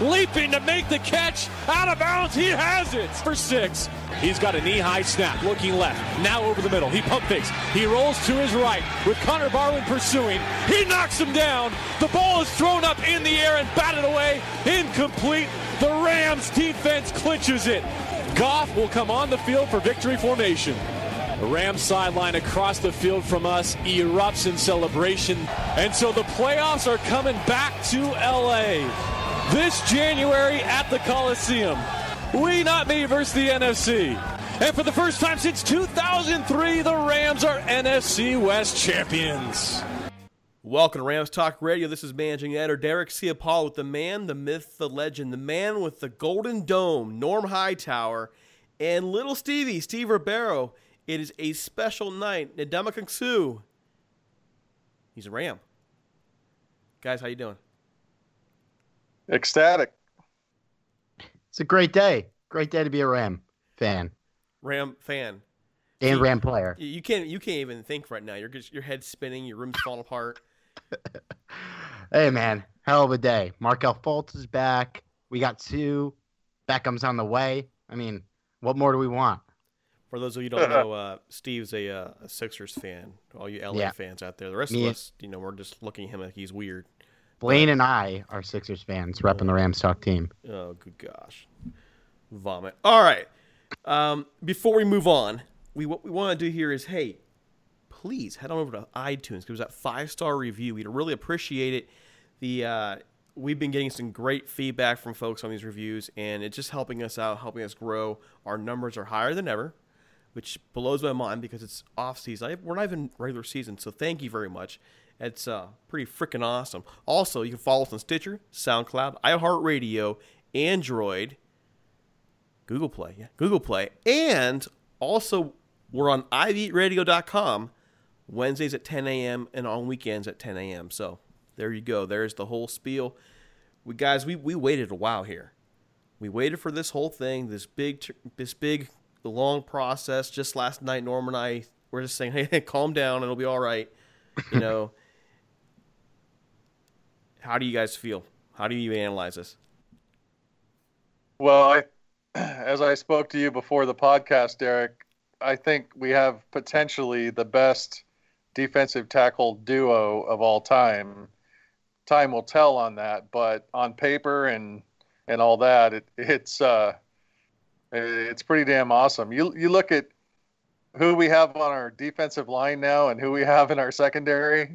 leaping to make the catch. Out of bounds, he has it for six. He's got a knee-high snap, looking left. Now over the middle. He pump fakes. He rolls to his right with Connor Barwin pursuing. He knocks him down. The ball is thrown up in the air and batted away. Incomplete. The Rams defense clinches it. Goff will come on the field for victory formation. The Rams sideline across the field from us erupts in celebration. And so the playoffs are coming back to LA this January at the Coliseum. We not me versus the NFC. And for the first time since 2003, the Rams are NFC West champions. Welcome to Rams Talk Radio. This is managing editor Derek Ciapala with the man, the myth, the legend, the man with the golden dome, Norm Hightower, and little Stevie, Steve Rebeiro. It is a special night. Ndamukong Suh. He's a Ram. Guys, how you doing? Ecstatic. It's a great day. Great day to be a Ram fan Ram fan. and See, Ram player. You can't you can't even think right now. You're just your head's spinning, your room's falling apart. Hey man, hell of a day. Markelle Fultz is back. We got two. Beckham's on the way. I mean, what more do we want? For those of you who don't know, uh, Steve's a, uh, a Sixers fan. All you LA Yeah. fans out there, the rest Me- of us, you know, we're just looking at him like he's weird. Blaine and I are Sixers fans, repping the Rams talk team. Oh, good gosh. Vomit. All right. Um, before we move on, we what we want to do here is, hey, please head on over to iTunes. Give us that five star review. We'd really appreciate it. The uh, we've been getting some great feedback from folks on these reviews, and it's just helping us out, helping us grow. Our numbers are higher than ever, which blows my mind because it's off season. I, we're not even regular season, so thank you very much. It's uh, pretty freaking awesome. Also, you can follow us on Stitcher, SoundCloud, iHeartRadio, Android, Google Play, yeah, Google Play, and also we're on iVeatRadio.com Wednesdays at 10 a.m. and on weekends at 10 a.m. So there you go. There's the whole spiel. We guys, we we waited a while here. We waited for this whole thing, this big, this big the long process. Just last night, Norm and I were just saying, "Hey, calm down, it'll be all right." You know. How do you guys feel? How do you analyze this? Well, I, as I spoke to you before the podcast, Derek, I think we have potentially the best defensive tackle duo of all time. Time will tell on that, but on paper and and all that, it, it's uh, Eh, it's pretty damn awesome. You you look at who we have on our defensive line now and who we have in our secondary.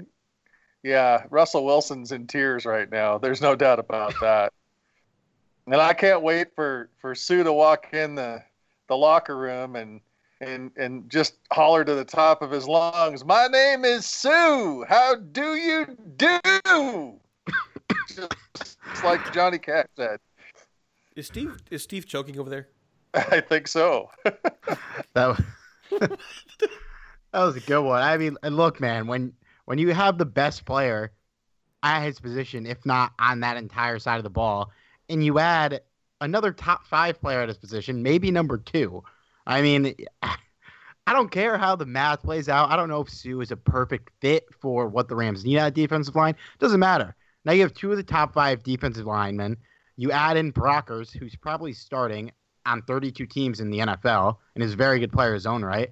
Yeah, Russell Wilson's in tears right now. There's no doubt about that. and I can't wait for for Suh to walk in the the locker room and and and just holler to the top of his lungs, "My name is Sue. How do you do?" just, just like Johnny Cash said. Is Steve is Steve choking over there? I think so. that, was, that was a good one. I mean, look, man, when when you have the best player at his position, if not on that entire side of the ball, and you add another top five player at his position, maybe number two. I mean, I don't care how the math plays out. I don't know if Suh is a perfect fit for what the Rams need at defensive line. Doesn't matter. Now you have two of the top five defensive linemen. You add in Brockers, who's probably starting on 32 teams in the NFL and is a very good player his own right.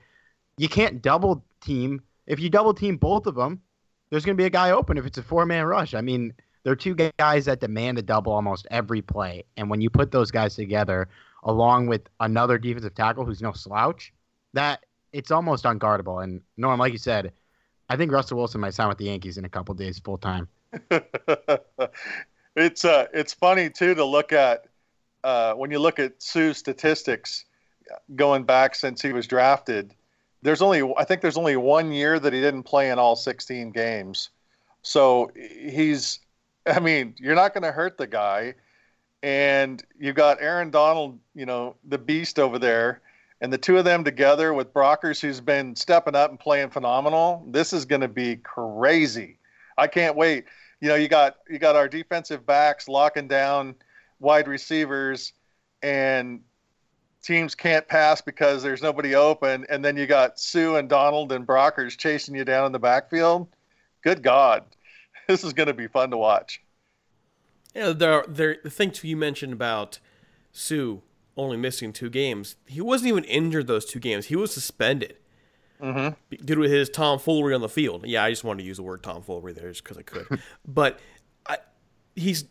You can't double team. If you double team both of them, there's going to be a guy open if it's a four man rush. I mean, there are two guys that demand a double almost every play. And when you put those guys together, along with another defensive tackle who's no slouch, that it's almost unguardable. And Norm, like you said, I think Russell Wilson might sign with the Yankees in a couple days full time. it's uh, it's funny too to look at uh, when you look at Suh's statistics going back since he was drafted. There's only I think there's only one year that he didn't play in all 16 games. So he's I mean, you're not going to hurt the guy. And you've got Aaron Donald, you know, the beast over there, and the two of them together with Brockers, who's been stepping up and playing phenomenal. This is going to be crazy. I can't wait you know, you got you got our defensive backs locking down wide receivers, and teams can't pass because there's nobody open, and then you got Suh and Donald and Brockers chasing you down in the backfield. Good God, this is going to be fun to watch. Yeah, there, there. The thing too you mentioned about Suh only missing two games. He wasn't even injured those two games. He was suspended mm-hmm. due to his tomfoolery on the field. Yeah, I just wanted to use the word tomfoolery there just because I could. but I, he's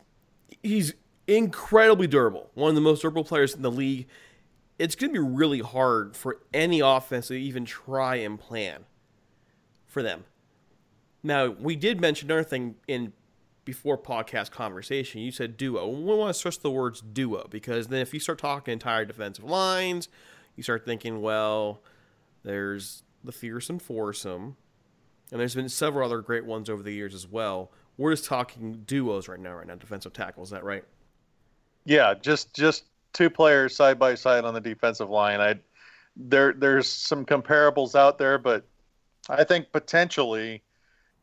he's incredibly durable. One of the most durable players in the league. It's going to be really hard for any offense to even try and plan for them. Now, we did mention another thing in before podcast conversation. You said duo. We want to stress the words duo because then if you start talking entire defensive lines, you start thinking, well, there's the fearsome foursome, and there's been several other great ones over the years as well. We're just talking duos right now, right now, defensive tackle. Is that right? Yeah, just just two players side by side on the defensive line. I there there's some comparables out there, but I think potentially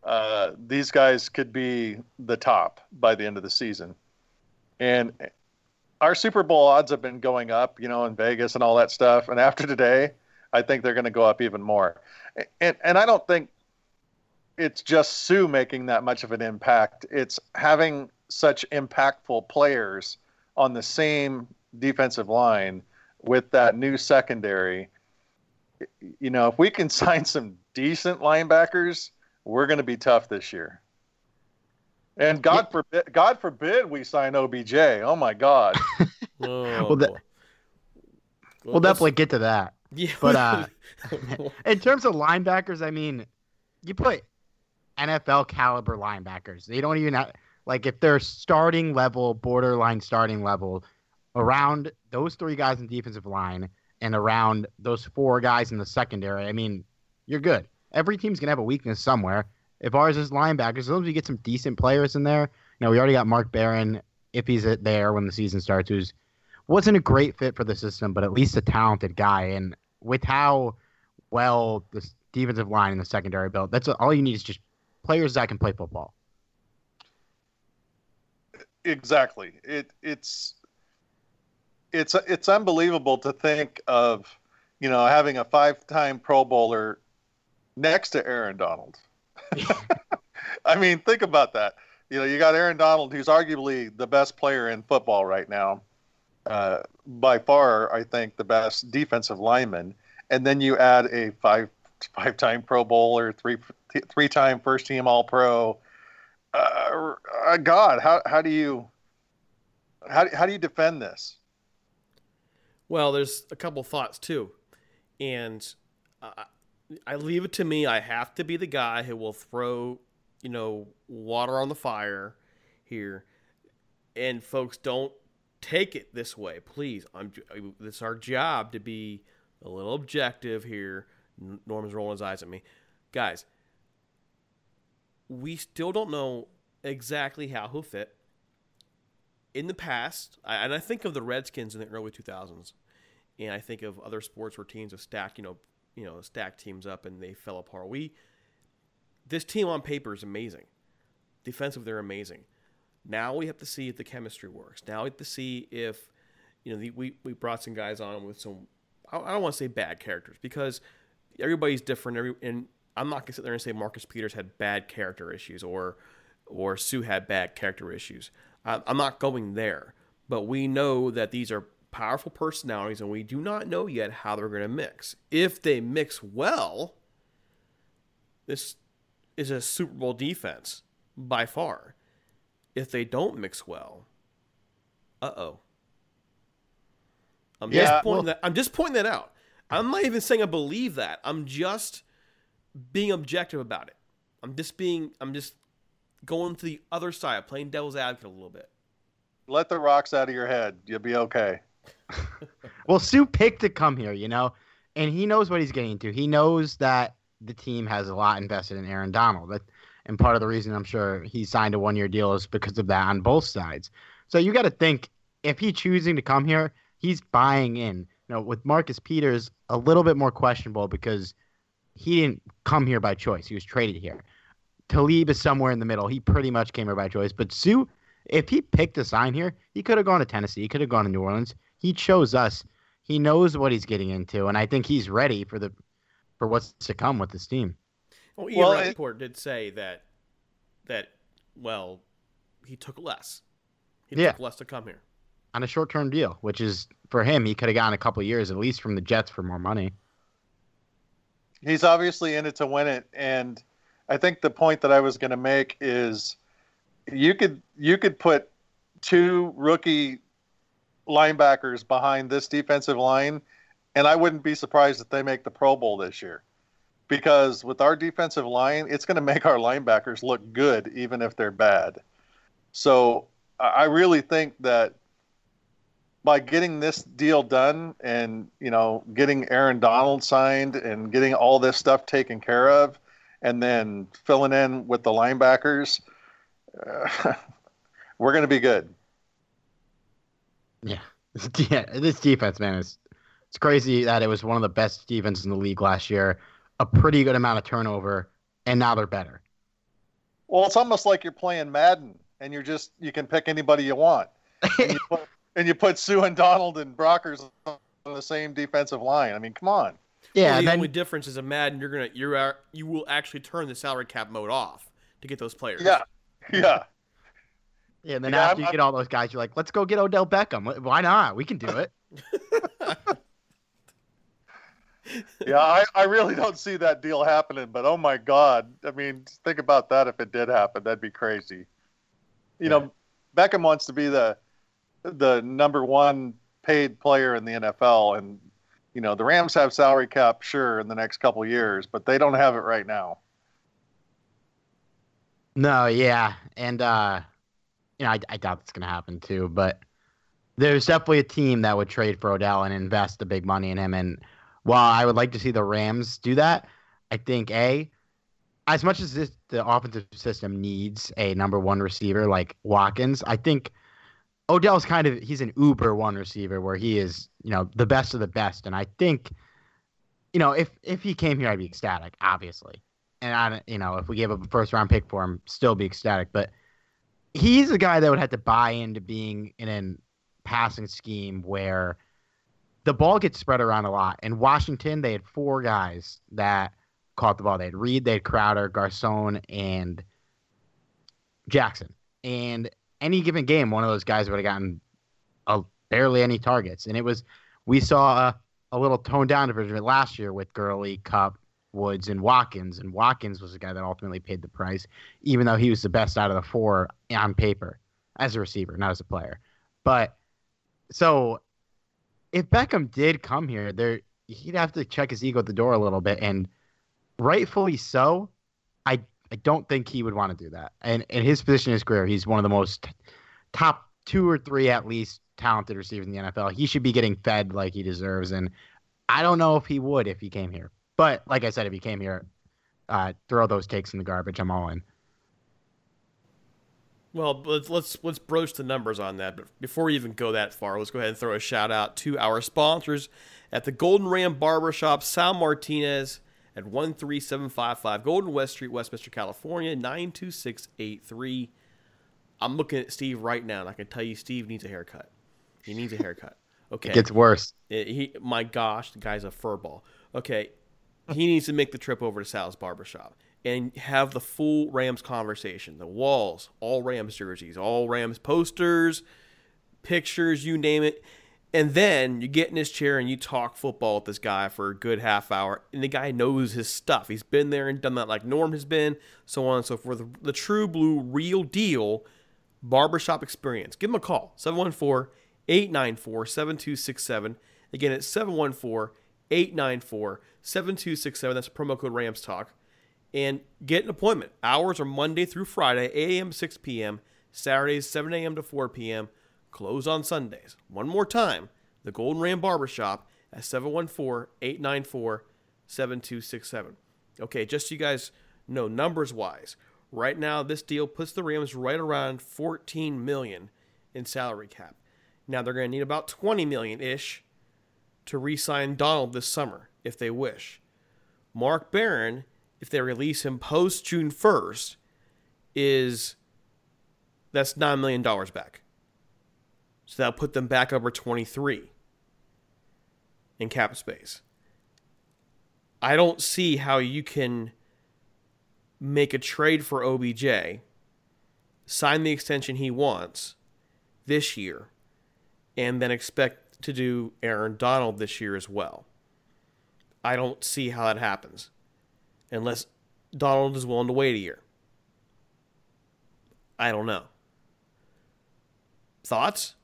uh, these guys could be the top by the end of the season. And our Super Bowl odds have been going up, you know, in Vegas and all that stuff. And after today, I think they're going to go up even more. And and I don't think it's just Suh making that much of an impact. It's having such impactful players on the same defensive line with that new secondary. You know, if we can sign some decent linebackers, we're going to be tough this year. And God forbid, God forbid we sign OBJ. Oh my God. well, that, we'll, we'll definitely get to that. Yeah. But uh, in terms of linebackers, I mean, you put NFL caliber linebackers. They don't even have, like if they're starting level, borderline starting level, around those three guys in defensive line and around those four guys in the secondary. I mean, you're good. Every team's gonna have a weakness somewhere. If ours is linebackers, as long as we get some decent players in there. You know, we already got Mark Barron if he's there when the season starts, who's wasn't a great fit for the system, but at least a talented guy. And with how well the defensive line and the secondary built, that's all you need is just players that can play football. Exactly. It it's it's it's unbelievable to think of you know, having a five-time Pro Bowler next to Aaron Donald. I mean, think about that. You know, you got Aaron Donald, who's arguably the best player in football right now, uh, by far, I think, the best defensive lineman, and then you add a five five-time Pro Bowler, three three-time first-team All-Pro. Uh, God, how how do you how how do you defend this? Well, there's a couple thoughts too, and I leave it to me. I have to be the guy who will throw, you know, water on the fire here, and folks don't take it this way, please. I'm. It's our job to be a little objective here. Norman's rolling his eyes at me, guys. We still don't know exactly how he'll fit. In the past, and I think of the Redskins in the early 2000s, and I think of other sports where teams have stacked, you know, you know, stacked teams up and they fell apart. We, this team on paper is amazing. Defensive, they're amazing. Now we have to see if the chemistry works. Now we have to see if, you know, the, we we brought some guys on with some, I, don't want to say bad characters because everybody's different. Every and I'm not gonna sit there and say Marcus Peters had bad character issues or or Suh had bad character issues. I, I'm not going there, but we know that these are powerful personalities, and we do not know yet how they're going to mix. If they mix well, this is a Super Bowl defense by far. If they don't mix well, uh oh. I'm Yeah, just pointing well- that. I'm just pointing that out. I'm not even saying I believe that. I'm just being objective about it. I'm just being. I'm just going to the other side, playing devil's advocate a little bit. Let the rocks out of your head. You'll be okay. Well, Suh picked to come here, you know, and he knows what he's getting into. He knows that the team has a lot invested in Aaron Donald. That, and part of the reason I'm sure he signed a one year deal is because of that on both sides. So you got to think if he's choosing to come here, he's buying in. You know, with Marcus Peters, a little bit more questionable because he didn't come here by choice. He was traded here. Talib is somewhere in the middle. He pretty much came here by choice. But Suh, if he picked a sign here, he could have gone to Tennessee. He could have gone to New Orleans. He chose us. He knows what he's getting into, and I think he's ready for the for what's to come with this team. Well, Ian Well, it- did say that that well, he took less. He Yeah. took less to come here. on a short term deal, which is for him, he could have gotten a couple years at least from the Jets for more money. He's obviously in it to win it, and I think the point that I was going to make is you could you could put two rookie linebackers behind this defensive line, and I wouldn't be surprised if they make the Pro Bowl this year. Because with our defensive line, it's going to make our linebackers look good, even if they're bad. So I really think that by getting this deal done and you know getting Aaron Donald signed and getting all this stuff taken care of, and then filling in with the linebackers, uh, we're going to be good. Yeah, yeah. This defense, man, is it's crazy that it was one of the best defenses in the league last year. A pretty good amount of turnover, and now they're better. Well, it's almost like you're playing Madden and you're just you can pick anybody you want, and you put, and you put Suh and Donald and Brockers on the same defensive line. I mean, come on. Yeah, Well, the then only difference is a Madden. You're gonna you're are- you will actually turn the salary cap mode off to get those players. Yeah, yeah. yeah, and then Yeah, after I'm- you get all those guys, you're like, let's go get Odell Beckham. Why not? We can do it. yeah, I, I really don't see that deal happening, but oh my God. I mean, think about that if it did happen. That'd be crazy. You know, Beckham wants to be the the number one paid player in the NFL and you know, the Rams have salary cap sure in the next couple years, but they don't have it right now. No, yeah, and uh, you know, I, I doubt that's gonna happen too. But there's definitely a team that would trade for Odell and invest the big money in him. And while I would like to see the Rams do that, I think a as much as this the offensive system needs a number one receiver like Watkins, I think Odell's kind of he's an uber one receiver where he is you know the best of the best. And I think you know if if he came here, I'd be ecstatic, obviously and I, you know, if we gave up a first round pick for him, still be ecstatic. But he's a guy that would have to buy into being in a passing scheme where the ball gets spread around a lot. In Washington, they had four guys that caught the ball. They had Reed, they had Crowder, Garcon, and Jackson. And any given game, one of those guys would have gotten a, barely any targets. And it was, we saw a, a little toned down version of it last year with Gurley, Kupp, Woods, and Watkins. And Watkins was the guy that ultimately paid the price, even though he was the best out of the four on paper as a receiver, not as a player. But so if Beckham did come here, there he'd have to check his ego at the door a little bit, and rightfully so. I I don't think he would want to do that. And in his position in his career, he's one of the most top two or three at least talented receivers in the NFL. He should be getting fed like he deserves, and I don't know if he would if he came here. But like I said, if he came here, uh, throw those takes in the garbage. I'm all in. Well, let's let's let's broach the numbers on that. But before we even go that far, let's go ahead and throw a shout out to our sponsors at the Golden Ram Barbershop, Sal Martinez at 13755 Golden West Street, Westminster, California, 92683. I'm looking at Steve right now, and I can tell you Steve needs a haircut. He needs a haircut. Okay. It gets worse. It, he, my gosh, the guy's a furball. Okay. He needs to make the trip over to Sal's Barbershop and have the full Rams conversation. The walls, all Rams jerseys, all Rams posters, pictures, you name it. And then you get in his chair and you talk football with this guy for a good half hour, and the guy knows his stuff. He's been there and done that, like Norm has been, so on and so forth. The, the true blue, real deal barbershop experience. Give him a call 714 894 7267. Again, it's 714 894 7267. That's promo code Rams Talk and get an appointment. Hours are Monday through Friday, 8 a.m. 6 p.m., Saturdays 7 a.m. to 4 p.m., close on Sundays. One more time, the Golden Ram Barbershop at 714-894-7267. Okay, just so you guys know, numbers wise, right now this deal puts the Rams right around 14 million in salary cap. Now they're going to need about 20 million ish to re-sign Donald this summer if they wish. Mark Barron if they release him post June 1st, is that's $9 million back. So that'll put them back over 23 in cap space. I don't see how you can make a trade for OBJ, sign the extension he wants this year, and then expect to do Aaron Donald this year as well. I don't see how that happens unless Donald is willing to wait a year. I don't know. Thoughts?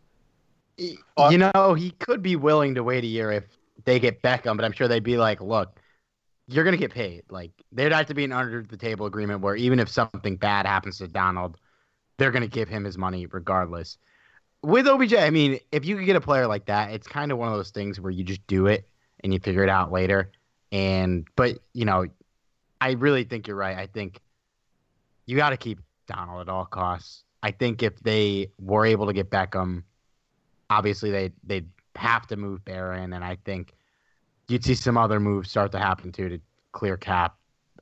Uh, you know, he could be willing to wait a year if they get Beckham, but I'm sure they'd be like, look, you're going to get paid. Like, there'd have to be an under the table agreement where even if something bad happens to Donald, they're going to give him his money regardless. With OBJ, I mean, if you could get a player like that, it's kind of one of those things where you just do it and you figure it out later. And, but, you know, I really think you're right. I think you got to keep Donald at all costs. I think if they were able to get Beckham, obviously they they'd have to move Barron, and I think you'd see some other moves start to happen too to clear cap.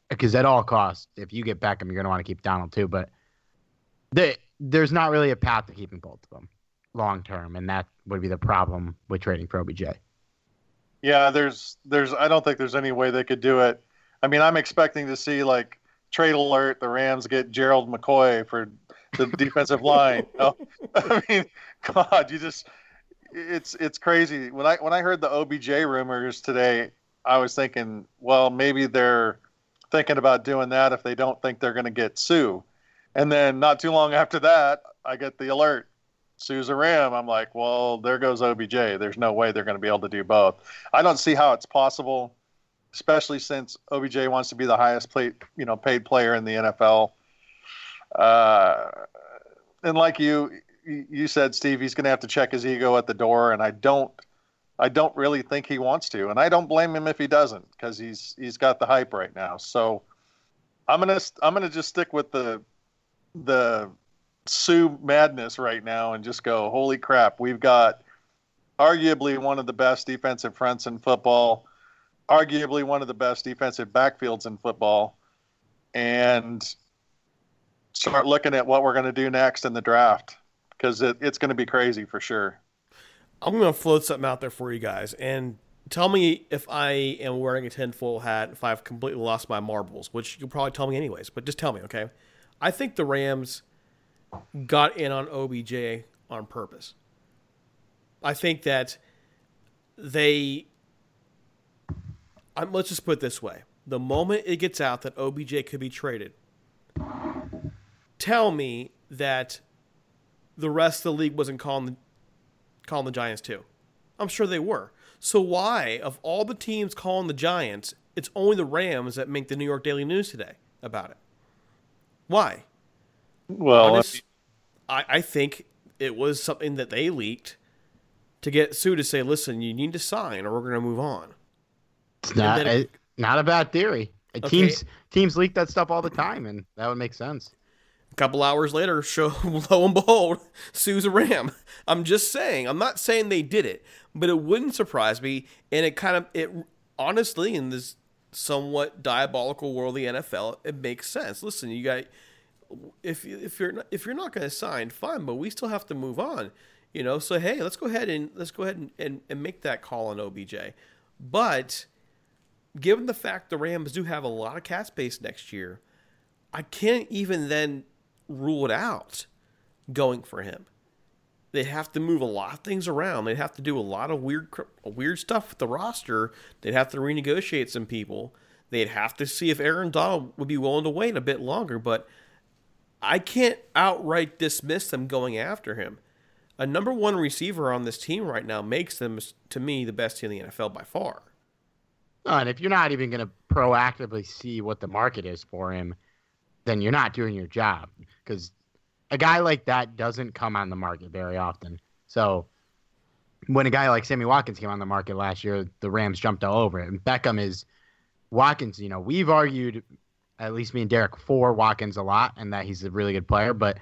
Because at all costs, if you get Beckham, you're going to want to keep Donald too. But the, there's not really a path to keeping both of them long term, and that would be the problem with trading for OBJ. Yeah, there's there's I don't think there's any way they could do it I mean, I'm expecting to see like trade alert. The Rams get Gerald McCoy for the defensive line. I mean, God, you just it's it's crazy. When I when I heard the OBJ rumors today, I was thinking, well, maybe they're thinking about doing that if they don't think they're going to get Suh. And then not too long after that, I get the alert. Suh's a Ram. I'm like, well, there goes OBJ. There's no way they're going to be able to do both. I don't see how it's possible especially since OBJ wants to be the highest paid, you know, paid player in the NFL. Uh, and like you, you said, Steve, he's going to have to check his ego at the door, and I don't, I don't really think he wants to, and I don't blame him if he doesn't, because he's he's got the hype right now. So I'm gonna I'm gonna just stick with the the Suh madness right now and just go, holy crap, we've got arguably one of the best defensive fronts in football arguably one of the best defensive backfields in football, and start looking at what we're going to do next in the draft because it, it's going to be crazy for sure. I'm going to float something out there for you guys and tell me if I am wearing a tinfoil hat, if I've completely lost my marbles, which you'll probably tell me anyways, but just tell me, okay? I think the Rams got in on OBJ on purpose. I think that they. I'm, let's just put it this way: the moment it gets out that OBJ could be traded, tell me that the rest of the league wasn't calling the calling the Giants too. I'm sure they were. So why, of all the teams calling the Giants, it's only the Rams that make the New York Daily News today about it? Why? Well, Honest- I, I think it was something that they leaked to get Suh to say, "Listen, you need to sign, or we're going to move on." It's not it- a- not a bad theory. Okay. Teams teams leak that stuff all the time, and that would make sense. Couple hours later, show lo and behold, Suh's a Ram. I'm just saying. I'm not saying they did it, but it wouldn't surprise me. And it kind of it honestly in this somewhat diabolical world of the NFL, it makes sense. Listen, you got if if you're not, if you're not going to sign, fine, but we still have to move on. You know, so hey, let's go ahead and let's go ahead and, and, and make that call on OBJ. But given the fact the Rams do have a lot of cap space next year, I can't even then rule it out going for him. They'd have to move a lot of things around. They'd have to do a lot of weird weird stuff with the roster. They'd have to renegotiate some people. They'd have to see if Aaron Donald would be willing to wait a bit longer, but I can't outright dismiss them going after him. A number one receiver on this team right now makes them, to me, the best team in the NFL by far. And if you're not even going to proactively see what the market is for him, then you're not doing your job because a guy like that doesn't come on the market very often. So when a guy like Sammy Watkins came on the market last year, the Rams jumped all over it. And Beckham is Watkins. You know, we've argued, at least me and Derek, for Watkins a lot, and that he's a really good player, but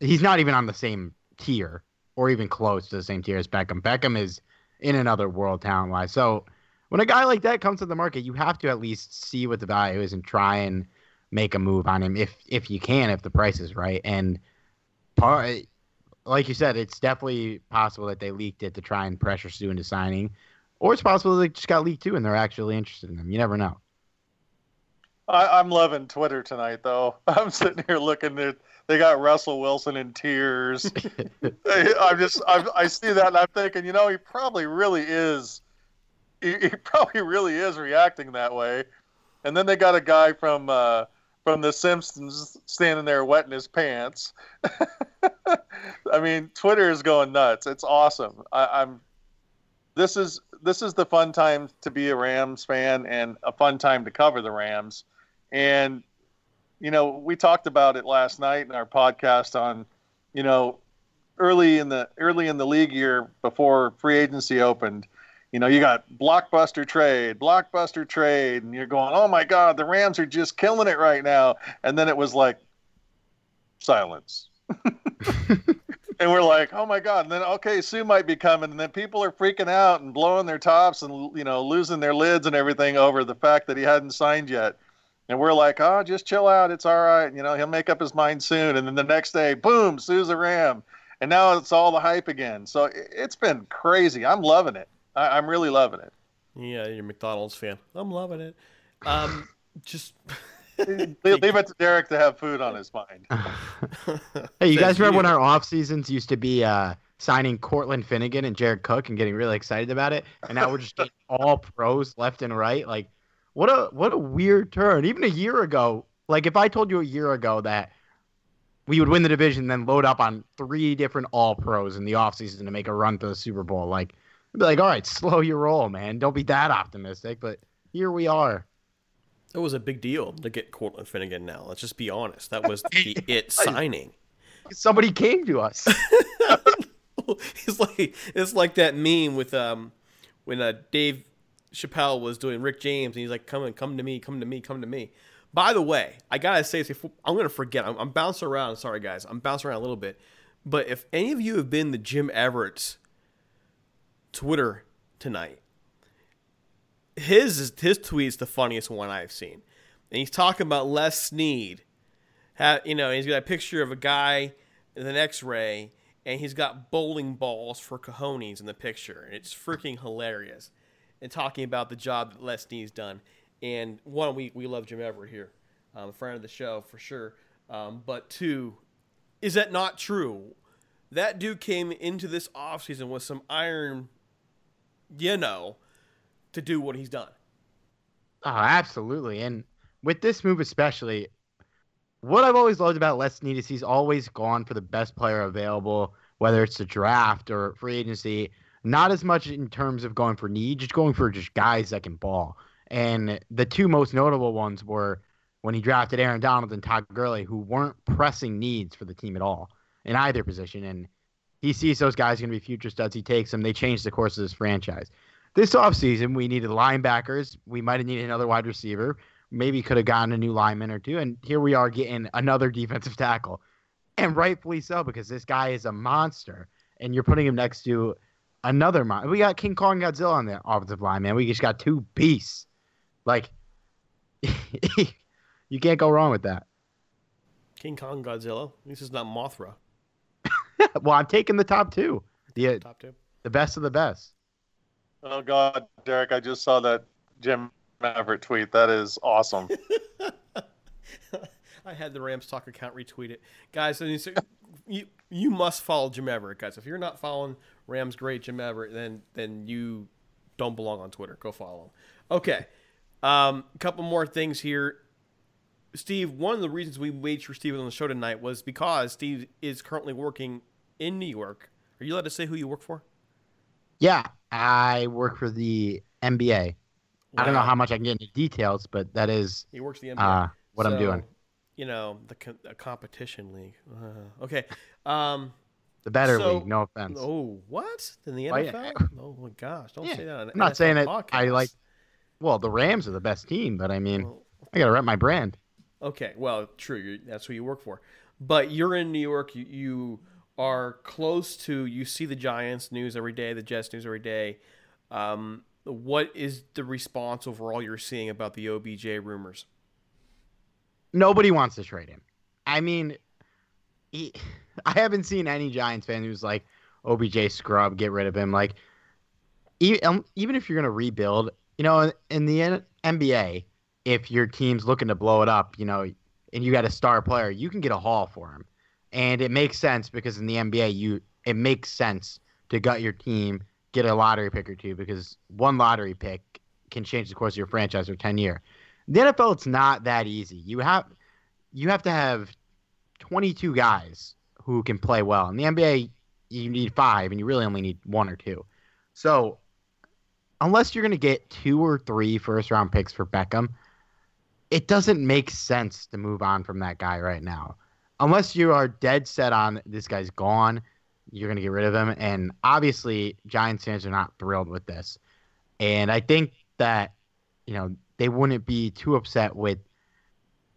he's not even on the same tier or even close to the same tier as Beckham. Beckham is in another world talent wise. So when a guy like that comes to the market, you have to at least see what the value is and try and make a move on him if if you can, if the price is right. And part, like you said, it's definitely possible that they leaked it to try and pressure Suh into signing, or it's possible they just got leaked too and they're actually interested in them. You never know. I, I'm loving Twitter tonight, though. I'm sitting here looking at they got Russell Wilson in tears. I, I'm just I, I see that and I'm thinking, you know, he probably really is. He, he probably really is reacting that way. And then they got a guy from uh, from The Simpsons standing there wetting his pants. I mean, Twitter is going nuts. It's awesome. I, I'm. This is this is the fun time to be a Rams fan and a fun time to cover the Rams. And you know, we talked about it last night in our podcast on, you know, early in the early in the league year before free agency opened. You know, you got blockbuster trade, blockbuster trade, and you're going, "Oh my God, the Rams are just killing it right now." And then it was like silence. and we're like, "Oh my God!" And then okay, Suh might be coming, and then people are freaking out and blowing their tops and you know losing their lids and everything over the fact that he hadn't signed yet. And we're like, "Oh, just chill out. It's all right. You know, he'll make up his mind soon." And then the next day, boom, Suh's a Ram, and now it's all the hype again. So it- it's been crazy. I'm loving it. I- I'm really loving it. Yeah, you're a McDonald's fan. I'm loving it. Um, just leave, leave it to Derek to have food on his mind. Hey, you guys remember when our off seasons used to be uh, signing Cortland Finnegan and Jared Cook and getting really excited about it, and now we're just getting all pros left and right? Like, what a what a weird turn. Even a year ago, like if I told you a year ago that we would win the division, then load up on three different all pros in the offseason to make a run to the Super Bowl, like I'd be like, all right, slow your roll, man. Don't be that optimistic. But here we are. it was a big deal to get Cortland Finnegan. Now, let's just be honest. That was the it signing. Somebody came to us. it's like it's like that meme with um when uh, Dave Chappelle was doing Rick James and he's like, "Come and come to me, come to me, come to me." By the way, I gotta say, this before- I'm gonna forget. I'm, I'm bouncing around. Sorry, guys, I'm bouncing around a little bit. But if any of you have been the Jim Everett's Twitter tonight, his is, his tweet's the funniest one I've seen, and he's talking about Les Snead. You know, he's got a picture of a guy in an X-ray, and he's got bowling balls for cojones in the picture, and it's freaking hilarious. And talking about the job that Les Snead's done, and one, we we love Jim Everett here, um, a friend of the show for sure. Um, but two, is that not true? That dude came into this offseason with some iron, you know, to do what he's done. Oh, absolutely. And with this move especially, what I've always loved about Les Snead is he's always gone for the best player available, whether it's the draft or free agency. Not as much in terms of going for need, just going for just guys that can ball. And the two most notable ones were when he drafted Aaron Donald and Todd Gurley, who weren't pressing needs for the team at all in either position. And he sees those guys going to be future studs. He takes them. They change the course of this franchise. This offseason, we needed linebackers. We might have needed another wide receiver. Maybe could have gotten a new lineman or two. And here we are getting another defensive tackle. And rightfully so, because this guy is a monster. And you're putting him next to another monster. We got King Kong Godzilla on the offensive line, man. We just got two beasts. Like, you can't go wrong with that. King Kong Godzilla. This is not Mothra. well, I'm taking the top two. The, Top two. the best of the best. Oh God, Derek! I just saw that Jim Everett tweet. That is awesome. I had the Rams Talk account retweet it, guys. And so you you must follow Jim Everett, guys. If you're not following Rams great Jim Everett, then then you don't belong on Twitter. Go follow him. Okay, um, a couple more things here. Steve, one of the reasons we waited for Steve was on the show tonight was because Steve is currently working in New York. Are you allowed to say who you work for? Yeah, I work for the NBA. I don't know how much I can get into details, but that is He works the NBA. uh, what I'm doing. You know the, co- the competition league. Uh, okay. Um, The better So- league, no offense. Oh, what? In the Oh, yeah. NFL? Oh my gosh! Don't Yeah, say that. On I'm not NFL saying that I like. Well, the Rams are the best team, but I mean, Well, I gotta rep my brand. Okay, well, true. That's who you work for. But you're in New York. You, you are close to. You see the Giants news every day, the Jets news every day. Um, what is the response overall you're seeing about the OBJ rumors? Nobody wants to trade him. I mean, he, I haven't seen any Giants fan who's like, OBJ scrub, get rid of him. Like, um, even if you're gonna rebuild, you know, in the NBA, if your team's looking to blow it up, you know, and you got a star player, you can get a haul for him, and it makes sense because in the NBA, you it makes sense to gut your team, get a lottery pick or two because one lottery pick can change the course of your franchise for ten year. The NFL, it's not that easy. You have you have to have 22 guys who can play well. In the NBA, you need five, and you really only need one or two. So, unless you're going to get two or three first round picks for Beckham, it doesn't make sense to move on from that guy right now. Unless you are dead set on this guy's gone, you're going to get rid of him. And obviously, Giants fans are not thrilled with this. And I think that, you know, they wouldn't be too upset with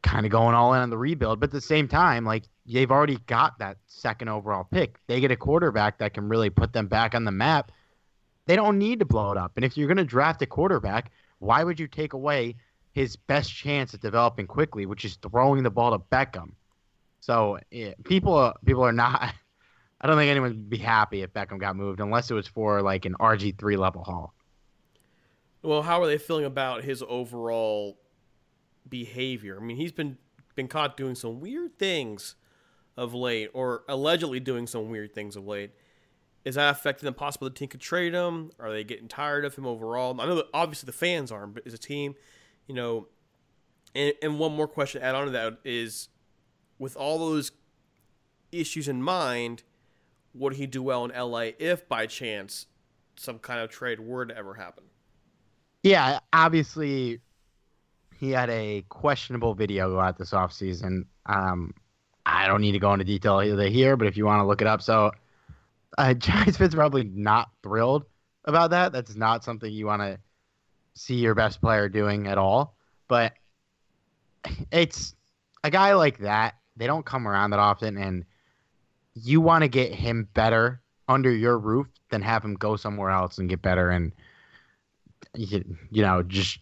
kind of going all in on the rebuild. But at the same time, like they've already got that second overall pick. They get a quarterback that can really put them back on the map. They don't need to blow it up. And if you're going to draft a quarterback, why would you take away his best chance at developing quickly, which is throwing the ball to Beckham? So yeah, people, are- people are not. I don't think anyone would be happy if Beckham got moved unless it was for like an RG three level haul. Well, how are they feeling about his overall behavior? I mean, he's been been caught doing some weird things of late, or allegedly doing some weird things of late. Is that affecting them? Possibly the team could trade him. Are they getting tired of him overall? I know that obviously the fans aren't, but as a team, you know. And, and one more question to add on to that is, with all those issues in mind, would he do well in LA if by chance some kind of trade were to ever happen? Yeah, obviously, he had a questionable video go out this offseason. Um, I don't need to go into detail here, but if you want to look it up, so uh, Giants fans probably not thrilled about that. That's not something you want to see your best player doing at all. But it's a guy like that. They don't come around that often, and you want to get him better under your roof than have him go somewhere else and get better and you, you know just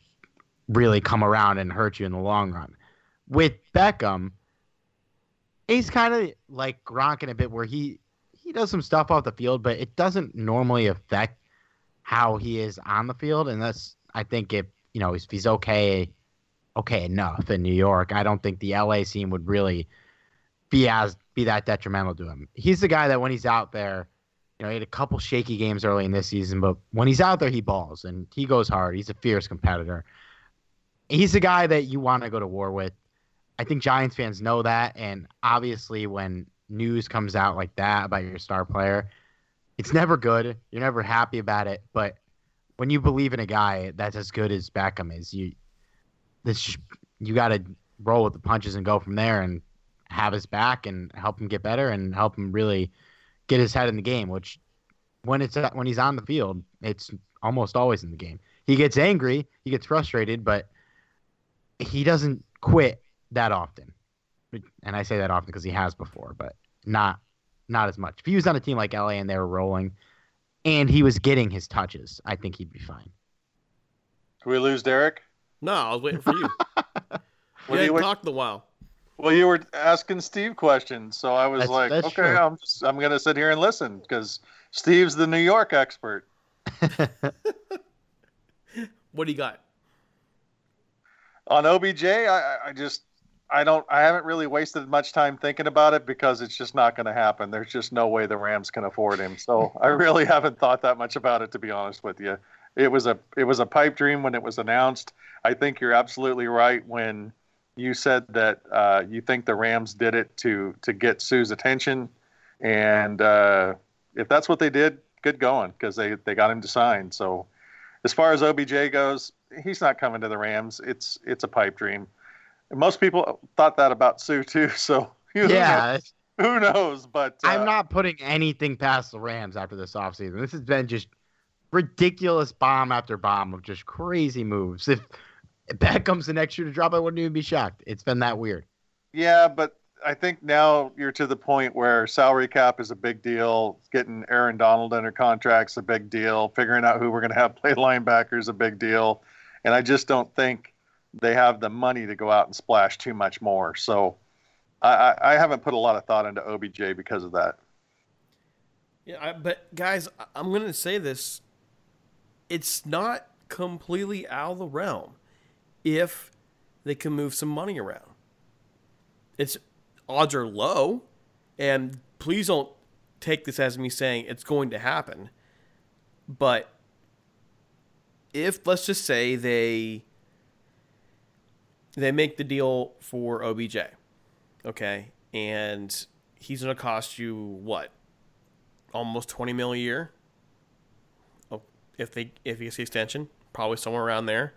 really come around and hurt you in the long run. With Beckham, he's kind of like Gronk in a bit where he he does some stuff off the field, but it doesn't normally affect how he is on the field. And that's, I think, if you know, if he's okay, okay enough in New York, I don't think the LA scene would really be as be that detrimental to him. He's the guy that when he's out there, you know, he had a couple shaky games early in this season, but when he's out there, he balls and he goes hard. He's a fierce competitor. He's the guy that you want to go to war with. I think Giants fans know that, and obviously, when news comes out like that about your star player, it's never good. You're never happy about it. But when you believe in a guy that's as good as Beckham is, you this you got to roll with the punches and go from there and have his back and help him get better and help him really get his head in the game. Which when it's when he's on the field, it's almost always in the game. He gets angry, he gets frustrated, but he doesn't quit that often. And I say that often because he has before, but not not as much. If he was on a team like LA and they were rolling and he was getting his touches, I think he'd be fine. Did we lose Derek? No, I was waiting for you. we hadn't talked in a while. Well, you were asking Steve questions, so I was That's- like, that's okay, true. I'm just, I'm gonna sit here and listen because Steve's the New York expert. What do you got? on OBJ, I, I- I just I don't I haven't really wasted much time thinking about it because it's just not going to happen. There's just no way the Rams can afford him. So I really haven't thought that much about it to be honest with you. It was a it was a pipe dream when it was announced. I think you're absolutely right when you said that uh, you think the Rams did it to to get Suh's attention, and uh, if that's what they did, good going because they they got him to sign. So as far as OBJ goes, he's not coming to the Rams. It's it's a pipe dream. And most people thought that about Suh too. So who yeah, knows, who knows? But uh, I'm not putting anything past the Rams after this offseason. This has been just ridiculous bomb after bomb of just crazy moves. If Beckham's the next year to drop, I wouldn't even be shocked. It's been that weird. Yeah, but I think now you're to the point where salary cap is a big deal. Getting Aaron Donald under contract's a big deal. Figuring out who we're going to have play linebackers a big deal. And I just don't think they have the money to go out and splash too much more. So I, I, haven't put a lot of thought into OBJ because of that. Yeah, I, but guys, I'm going to say this. It's not completely out of the realm if they can move some money around. It's odds are low, and please don't take this as me saying it's going to happen. But if let's just say they they make the deal for OBJ, okay, and he's going to cost you what almost 20 mil a year. Oh, if they if he gets the extension, probably somewhere around there.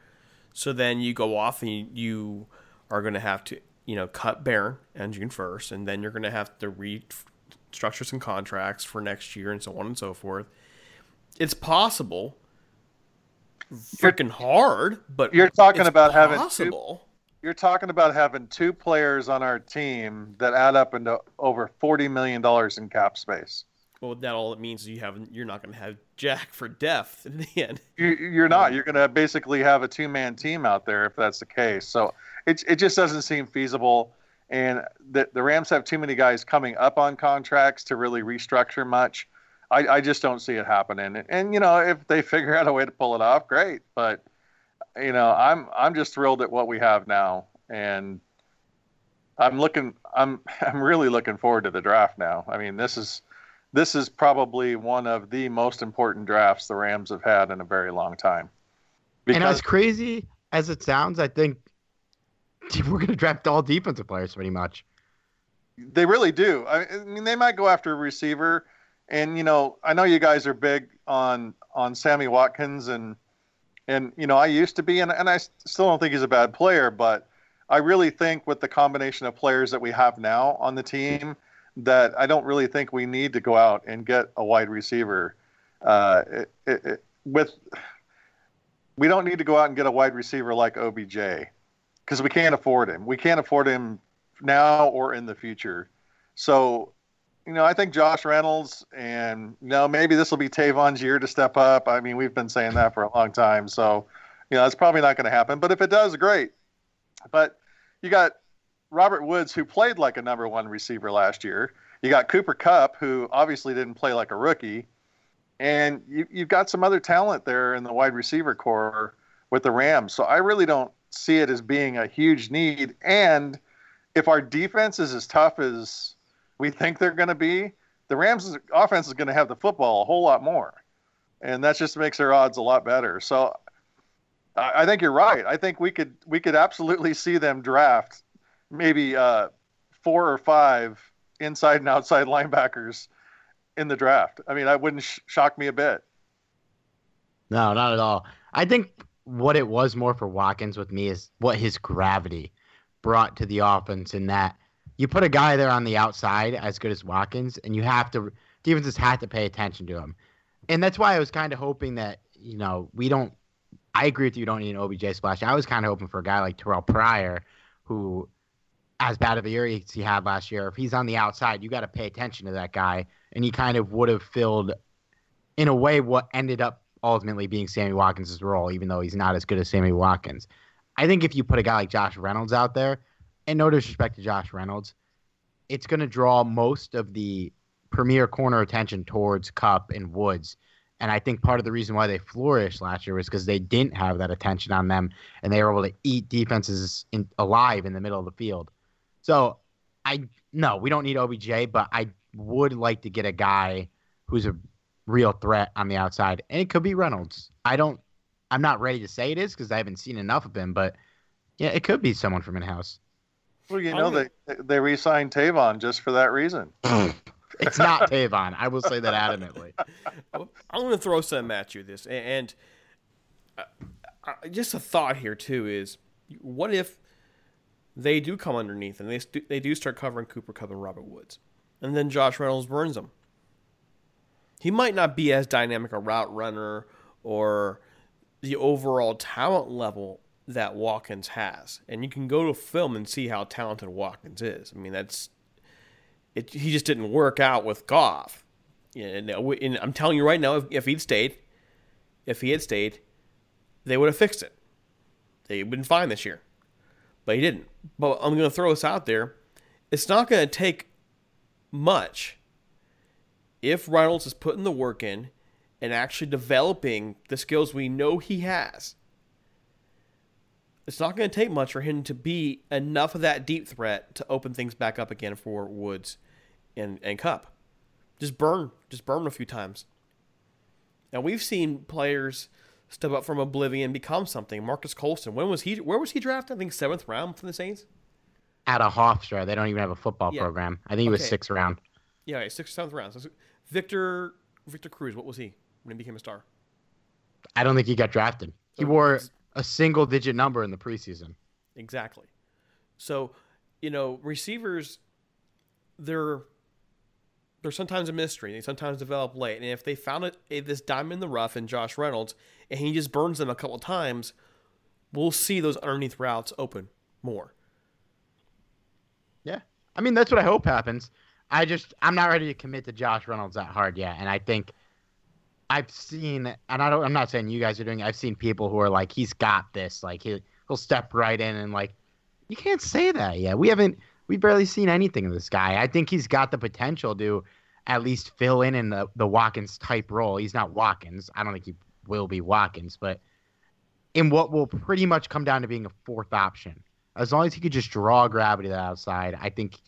So then you go off and you, you are going to have to you know cut Barron on June 1st, and then you're going to have to restructure some contracts for next year and so on and so forth. It's possible. Freaking hard, but You're talking it's about having two- possible. You're talking about having two players on our team that add up into over forty million dollars in cap space. Well, that all it means is you have you're not going to have Jack for depth in the end. You, you're not. You're going to basically have a two man team out there if that's the case. So it, it just doesn't seem feasible. And the, the Rams have too many guys coming up on contracts to really restructure much. I, I just don't see it happening. And, and, you know, if they figure out a way to pull it off, great. But, you know, I'm I'm just thrilled at what we have now. And I'm looking I'm I'm really looking forward to the draft now. I mean, this is this is probably one of the most important drafts the Rams have had in a very long time. and as crazy as it sounds, I think we're going to draft all defensive players pretty much. they really do. I I mean, they might go after a receiver, and you know, I know you guys are big on on Sammy Watkins, and and you know, I used to be, and and I still don't think he's a bad player, but I really think with the combination of players that we have now on the team, that I don't really think we need to go out and get a wide receiver. Uh, it, it, it, with we don't need to go out and get a wide receiver like OBJ because we can't afford him. We can't afford him now or in the future. So, you know, I think Josh Reynolds and you know maybe this will be Tavon's year to step up. I mean, we've been saying that for a long time. So, you know, it's probably not going to happen. But if it does, great. But you got Robert Woods who played like a number one receiver last year. You got Cooper Kupp, who obviously didn't play like a rookie, and you, you've got some other talent there in the wide receiver corps with the Rams. So I really don't see it as being a huge need. And if our defense is as tough as we think they're going to be, the Rams' offense is going to have the football a whole lot more, and that just makes their odds a lot better. So I, I think you're right. I think we could we could absolutely see them draft maybe uh, four or five inside and outside linebackers in the draft. I mean, that wouldn't sh- shock me a bit. No, not at all. I think what it was more for Watkins with me is what his gravity brought to the offense in that you put a guy there on the outside as good as Watkins, and you have to defenses had to pay attention to him, and that's why I was kind of hoping that you know we don't. I agree with you. Don't need an OBJ splash. I was kind of hoping for a guy like Terrelle Pryor, who, as bad of a year as he had last year, if he's on the outside, you got to pay attention to that guy, and he kind of would have filled, in a way, what ended up ultimately being Sammy Watkins' role, even though he's not as good as Sammy Watkins. I think if you put a guy like Josh Reynolds out there, and no disrespect to Josh Reynolds, it's going to draw most of the premier corner attention towards Kupp and Woods. And I think part of the reason why they flourished last year was because they didn't have that attention on them and they were able to eat defenses in, alive in the middle of the field. So I, no, we don't need OBJ, but I would like to get a guy who's a real threat on the outside. And it could be Reynolds. I don't, I'm not ready to say it is because I haven't seen enough of him, but yeah, it could be someone from in house. Well, you know, they they re-signed Tavon just for that reason. it's not Tavon. I will say that adamantly. I'm going to throw something at you. This and uh, uh, just a thought here too is, what if they do come underneath and they st- they do start covering Cooper Kupp and Robert Woods, and then Josh Reynolds burns them. He might not be as dynamic a route runner or the overall talent level that Watkins has. And you can go to film and see how talented Watkins is. I mean, that's it. He just didn't work out with Goff. And, uh, and I'm telling you right now, if, if he'd stayed, if he had stayed, they would have fixed it. They've been fine this year, but he didn't. But I'm going to throw this out there: it's not going to take much if Reynolds is putting the work in and actually developing the skills we know he has it's not going to take much for him to be enough of that deep threat to open things back up again for Woods and, and Kupp. Just burn, just burn a few times. Now we've seen players step up from oblivion, become something. Marques Colston, when was he? Where was he drafted? I think seventh round from the Saints. Out of Hofstra, they don't even have a football yeah. program. I think he okay. was sixth round. Yeah, sixth, seventh round. So Victor Victor Cruz, what was he when he became a star? I don't think he got drafted. He wore a single digit number in the preseason. Exactly. So, you know, receivers they're they're sometimes a mystery. They sometimes develop late. And if they found a, eh, this diamond in the rough in Josh Reynolds and he just burns them a couple times, we'll see those underneath routes open more. Yeah. I mean, that's what I hope happens. I just I'm not ready to commit to Josh Reynolds that hard yet, and I think I've seen, and I don't, I'm not saying you guys are doing. It, I've seen people who are like, he's got this. Like he, he'll step right in and like, you can't say that yet. We haven't, we've barely seen anything of this guy. I think he's got the potential to at least fill in in the the Watkins type role. He's not Watkins. I don't think he will be Watkins, but in what will pretty much come down to being a fourth option. As long as he could just draw gravity to the outside, I think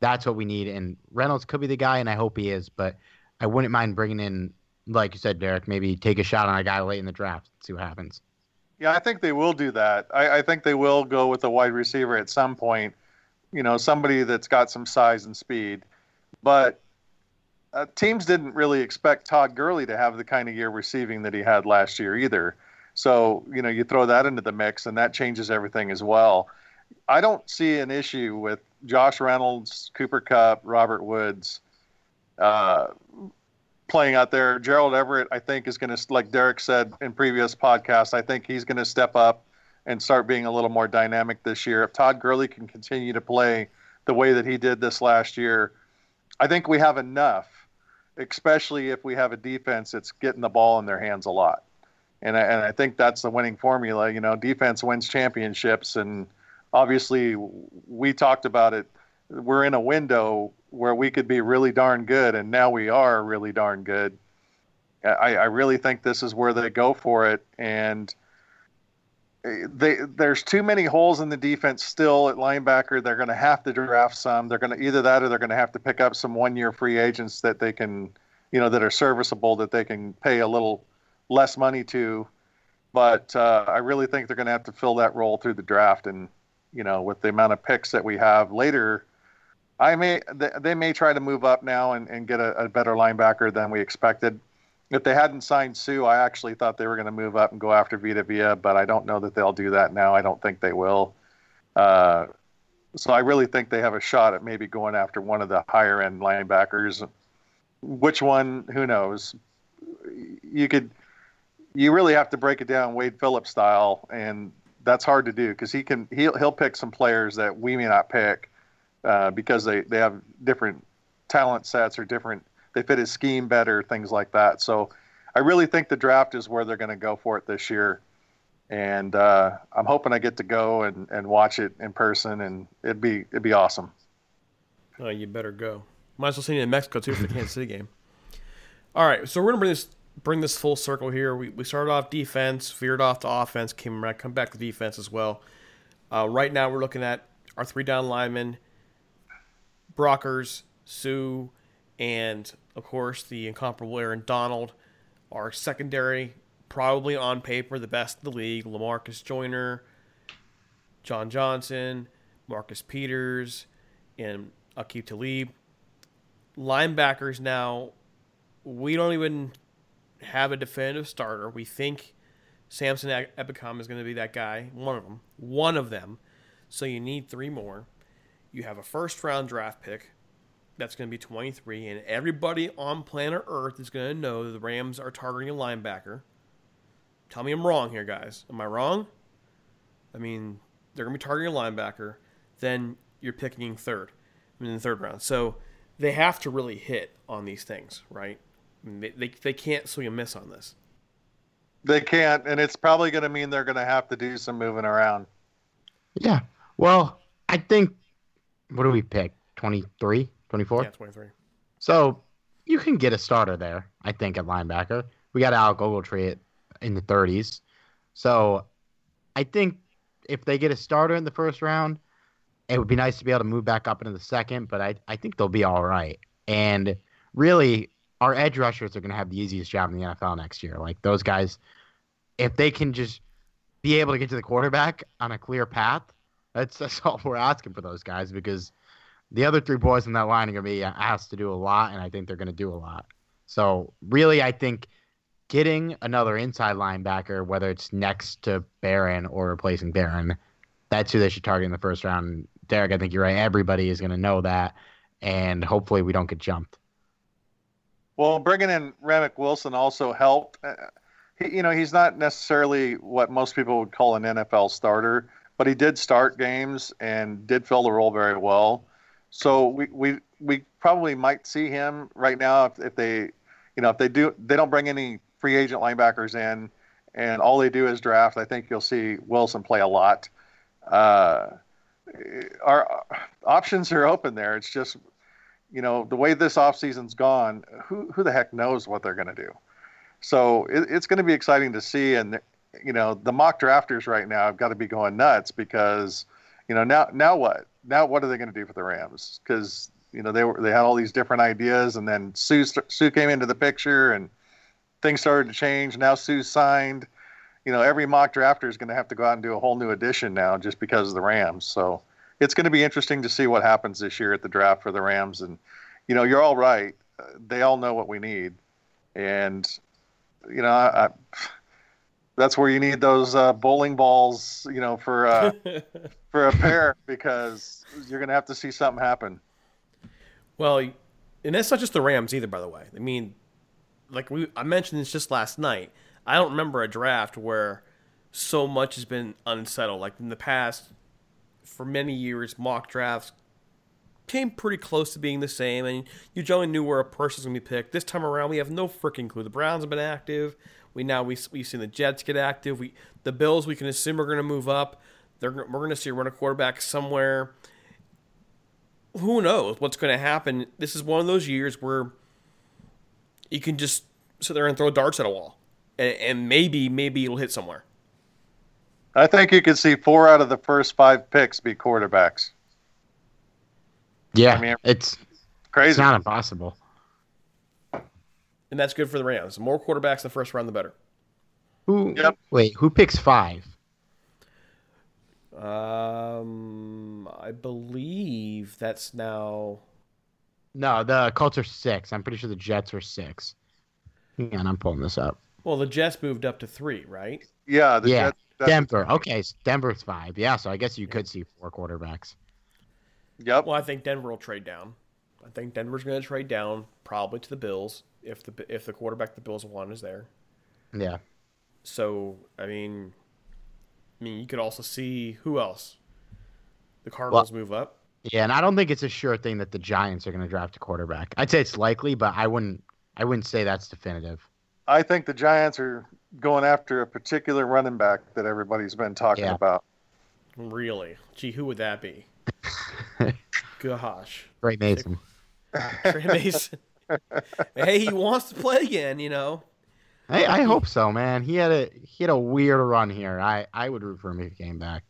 that's what we need. And Reynolds could be the guy, and I hope he is. But I wouldn't mind bringing in like you said, Derek, maybe take a shot on a guy late in the draft, see what happens. Yeah, I think they will do that. I, I think they will go with a wide receiver at some point. You know, somebody that's got some size and speed. But uh, teams didn't really expect Todd Gurley to have the kind of year receiving that he had last year either. So, you know, you throw that into the mix and that changes everything as well. I don't see an issue with Josh Reynolds, Cooper Kupp, Robert Woods, uh, playing out there. Gerald Everett, I think, is going to, like Derek said in previous podcasts, I think he's going to step up and start being a little more dynamic this year. If Todd Gurley can continue to play the way that he did this last year, I think we have enough, especially if we have a defense that's getting the ball in their hands a lot. And I, and I think that's the winning formula. You know, defense wins championships. And obviously, we talked about it we're in a window where we could be really darn good, and now we are really darn good. I, I really think this is where they go for it, and they there's too many holes in the defense still at linebacker. They're going to have to draft some. They're going to either that or they're going to have to pick up some one-year free agents that they can, you know, that are serviceable that they can pay a little less money to. But uh, I really think they're going to have to fill that role through the draft, and you know, with the amount of picks that we have later, I may they may try to move up now and, and get a, a better linebacker than we expected if they hadn't signed Suh, I actually thought they were going to move up and go after Vita Vea, but I don't know that they'll do that now. I don't think they will. Uh, so I really think they have a shot at maybe going after one of the higher end linebackers. Which one? Who knows? You could. You really have to break it down Wade Phillips style, and that's hard to do because he can. He'll he'll pick some players that we may not pick uh, because they they have different talent sets or different they fit his scheme better, things like that. So I really think the draft is where they're going to go for it this year. And uh, I'm hoping I get to go and, and watch it in person, and it'd be it'd be awesome. Oh, you better go. Might as well send you to Mexico too for the Kansas City game. All right, so we're gonna bring this bring this full circle here. We, we started off defense, veered off to offense, came right, come back to defense as well. Uh, right now, we're looking at our three down linemen, Brockers, Suh, and of course the incomparable Aaron Donald. are secondary, probably on paper, the best in the league. Lamarcus Joyner, John Johnson, Marcus Peters, and Aqib Talib. Linebackers now, we don't even have a definitive starter. We think Samson Ebukam is going to be that guy, one of them. One of them. So you need three more. You have a first round draft pick that's going to be 23, and everybody on planet Earth is going to know that the Rams are targeting a linebacker. Tell me I'm wrong here, guys. Am I wrong? I mean, they're going to be targeting a linebacker. Then you're picking third, I mean, in the third round. So they have to really hit on these things, right? I mean, they, they, they can't swing a miss on this. They can't, and it's probably going to mean they're going to have to do some moving around. Yeah. Well, I think, what do we pick? 23? 24? Yeah, 23. So you can get a starter there, I think, at linebacker. We got Alec Ogletree in the 30s. So I think if they get a starter in the first round, it would be nice to be able to move back up into the second, but I, I think they'll be all right. And really, our edge rushers are going to have the easiest job in the NFL next year. Like those guys, if they can just be able to get to the quarterback on a clear path, that's that's all we're asking for those guys because the other three boys in that line are going to be asked to do a lot, and I think they're going to do a lot. So really, I think getting another inside linebacker, whether it's next to Barron or replacing Barron, that's who they should target in the first round. Derek, I think you're right. Everybody is going to know that, and hopefully we don't get jumped. Well, bringing in Ramik Wilson also helped. Uh, he, you know, he's not necessarily what most people would call an NFL starter, but he did start games and did fill the role very well. So we, we we probably might see him right now if, if they you know if they do they don't bring any free agent linebackers in and all they do is draft. I think you'll see Wilson play a lot. Uh, our options are open there. It's just you know the way this offseason's gone, who who the heck knows what they're going to do? So it, it's going to be exciting to see. And you know the mock drafters right now have got to be going nuts because you know now now what now what are they going to do for the Rams? Because you know they were they had all these different ideas, and then Suh Suh came into the picture, and things started to change. Now Suh signed. You know, every mock drafter is going to have to go out and do a whole new edition now just because of the Rams. So it's going to be interesting to see what happens this year at the draft for the Rams. And you know, you're all right. They all know what we need, and you know, I, I that's where you need those uh, bowling balls, you know, for uh, for a pair because you're gonna have to see something happen. Well, and that's not just the Rams either, by the way. I mean, like we I mentioned this just last night. I don't remember a draft where so much has been unsettled. Like in the past, for many years, mock drafts came pretty close to being the same, and you generally knew where a person's gonna be picked. This time around, we have no freaking clue. The Browns have been active. We now we we've seen the Jets get active. We the Bills we can assume are going to move up. They're we're going to see a run a quarterback somewhere. who knows what's going to happen? This is one of those years where you can just sit there and throw darts at a wall, and, and maybe maybe it'll hit somewhere. I think you could see four out of the first five picks be quarterbacks. Yeah, I mean, it's Crazy. it's not impossible. And that's good for the Rams. The more quarterbacks in the first round, the better. Who? Yep. Wait, who picks five? Um, I believe that's now. No, the Colts are six. I'm pretty sure the Jets are six. Hang on, I'm pulling this up. Well, the Jets moved up to three, right? yeah, the yeah, Jets- Denver. Okay, so Denver's five. Yeah, so I guess you could see four quarterbacks. Yep. Well, I think Denver will trade down. I think Denver's going to trade down probably to the Bills if the if the quarterback the Bills want is there. Yeah. So I mean, I mean you could also see who else. The Cardinals move up. Yeah, and I don't think it's a sure thing that the Giants are going to draft a quarterback. I'd say it's likely, but I wouldn't. I wouldn't say that's definitive. I think the Giants are going after a particular running back that everybody's been talking Yeah. about. Really? Gee, who would that be? Gosh, Great Mason. Tre Mason. Hey, he wants to play again. You know. Hey, I hope so, man. He had a he had a weird run here. I I would root for him if he came back.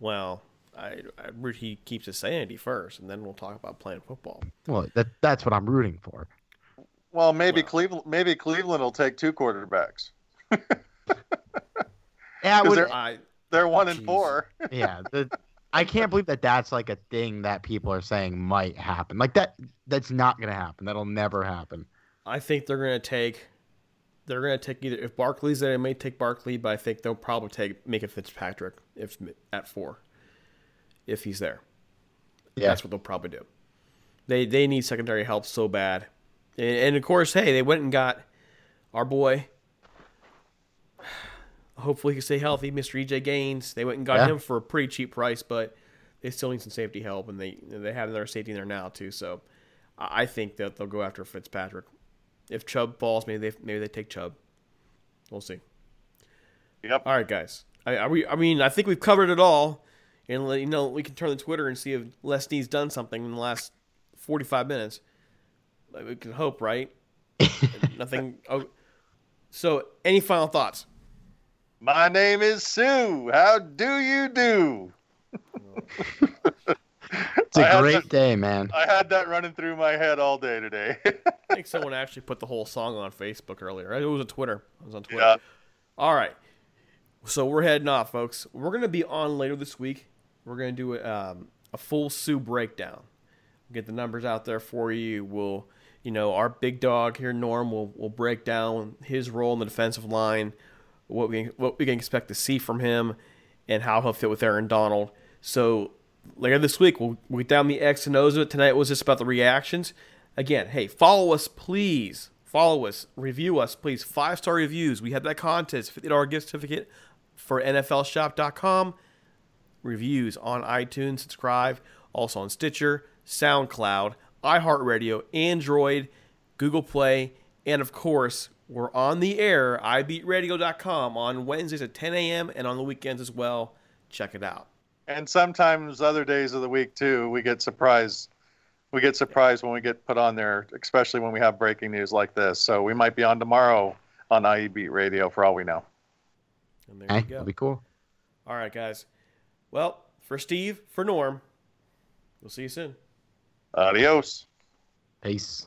Well, I, I root he keeps his sanity first, and then we'll talk about playing football. Well, that that's what I'm rooting for. Well, maybe Wow. Cleveland. Maybe Cleveland will take two quarterbacks. Yeah, would, they're- I They're one and Jeez. four. yeah. The, I can't believe that that's like a thing that people are saying might happen. Like that that's not gonna happen. That'll never happen. I think they're gonna take. They're gonna take either if Barkley's there, they may take Barkley, but I think they'll probably take Minkah Fitzpatrick if at four, if he's there. Yeah. That's what they'll probably do. They they need secondary help so bad, and, and of course, hey, they went and got our boy. Hopefully, he can stay healthy, Mr. EJ Gaines. They went and got Yeah. him for a pretty cheap price, but they still need some safety help, and they they have their safety in there now too. So, I I think that they'll go after Fitzpatrick. If Chubb falls, maybe they maybe they take Chubb. We'll see. Yep. All right, guys. I, are we, I mean, I think we've covered it all, and let you know we can turn to Twitter and see if Les Snead's done something in the last forty-five minutes. We can hope, right? Nothing. Oh, so any final thoughts? My name is Sue. How do you do? It's I a had great that- day, man. I had that running through my head all day today. I think someone actually put the whole song on Facebook earlier. It was on Twitter. It was on Twitter. Yeah. All right. So we're heading off, folks. We're going to be on later this week. We're going to do um, a full Suh breakdown. Get the numbers out there for you. We'll, you know, our big dog here, Norm, will will break down his role in the defensive line, what we what we can expect to see from him, and how he'll fit with Aaron Donald. So later this week, we'll, we'll get down the X and O's of it. Tonight was just about the reactions. Again, hey, follow us, please. Follow us, review us, please. Five star reviews. We have that contest, $50 gift certificate for NFLShop.com. Reviews on iTunes, subscribe. Also on Stitcher, SoundCloud, iHeartRadio, Android, Google Play, and of course, we're on the air, iBeatRadio.com on Wednesdays at 10 a.m. and on the weekends as well. Check it out. and sometimes other days of the week too, we get surprised. We get surprised when we get put on there, especially when we have breaking news like this. So we might be on tomorrow on IE Beat Radio for all we know. And there Hey, you that'd be cool. All right, guys. Well, for Steve, for Norm, we'll see you soon. Adios. Peace.